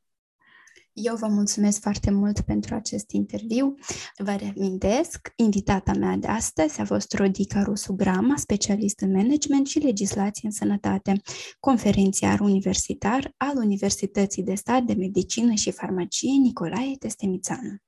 Eu vă mulțumesc foarte mult pentru acest interviu. Vă reamintesc, invitata mea de astăzi a fost Rodica Rusu Grama, specialist în management și legislație în sănătate, conferențiar universitar al Universității de Stat de Medicină și Farmacie Nicolae Testemițanu.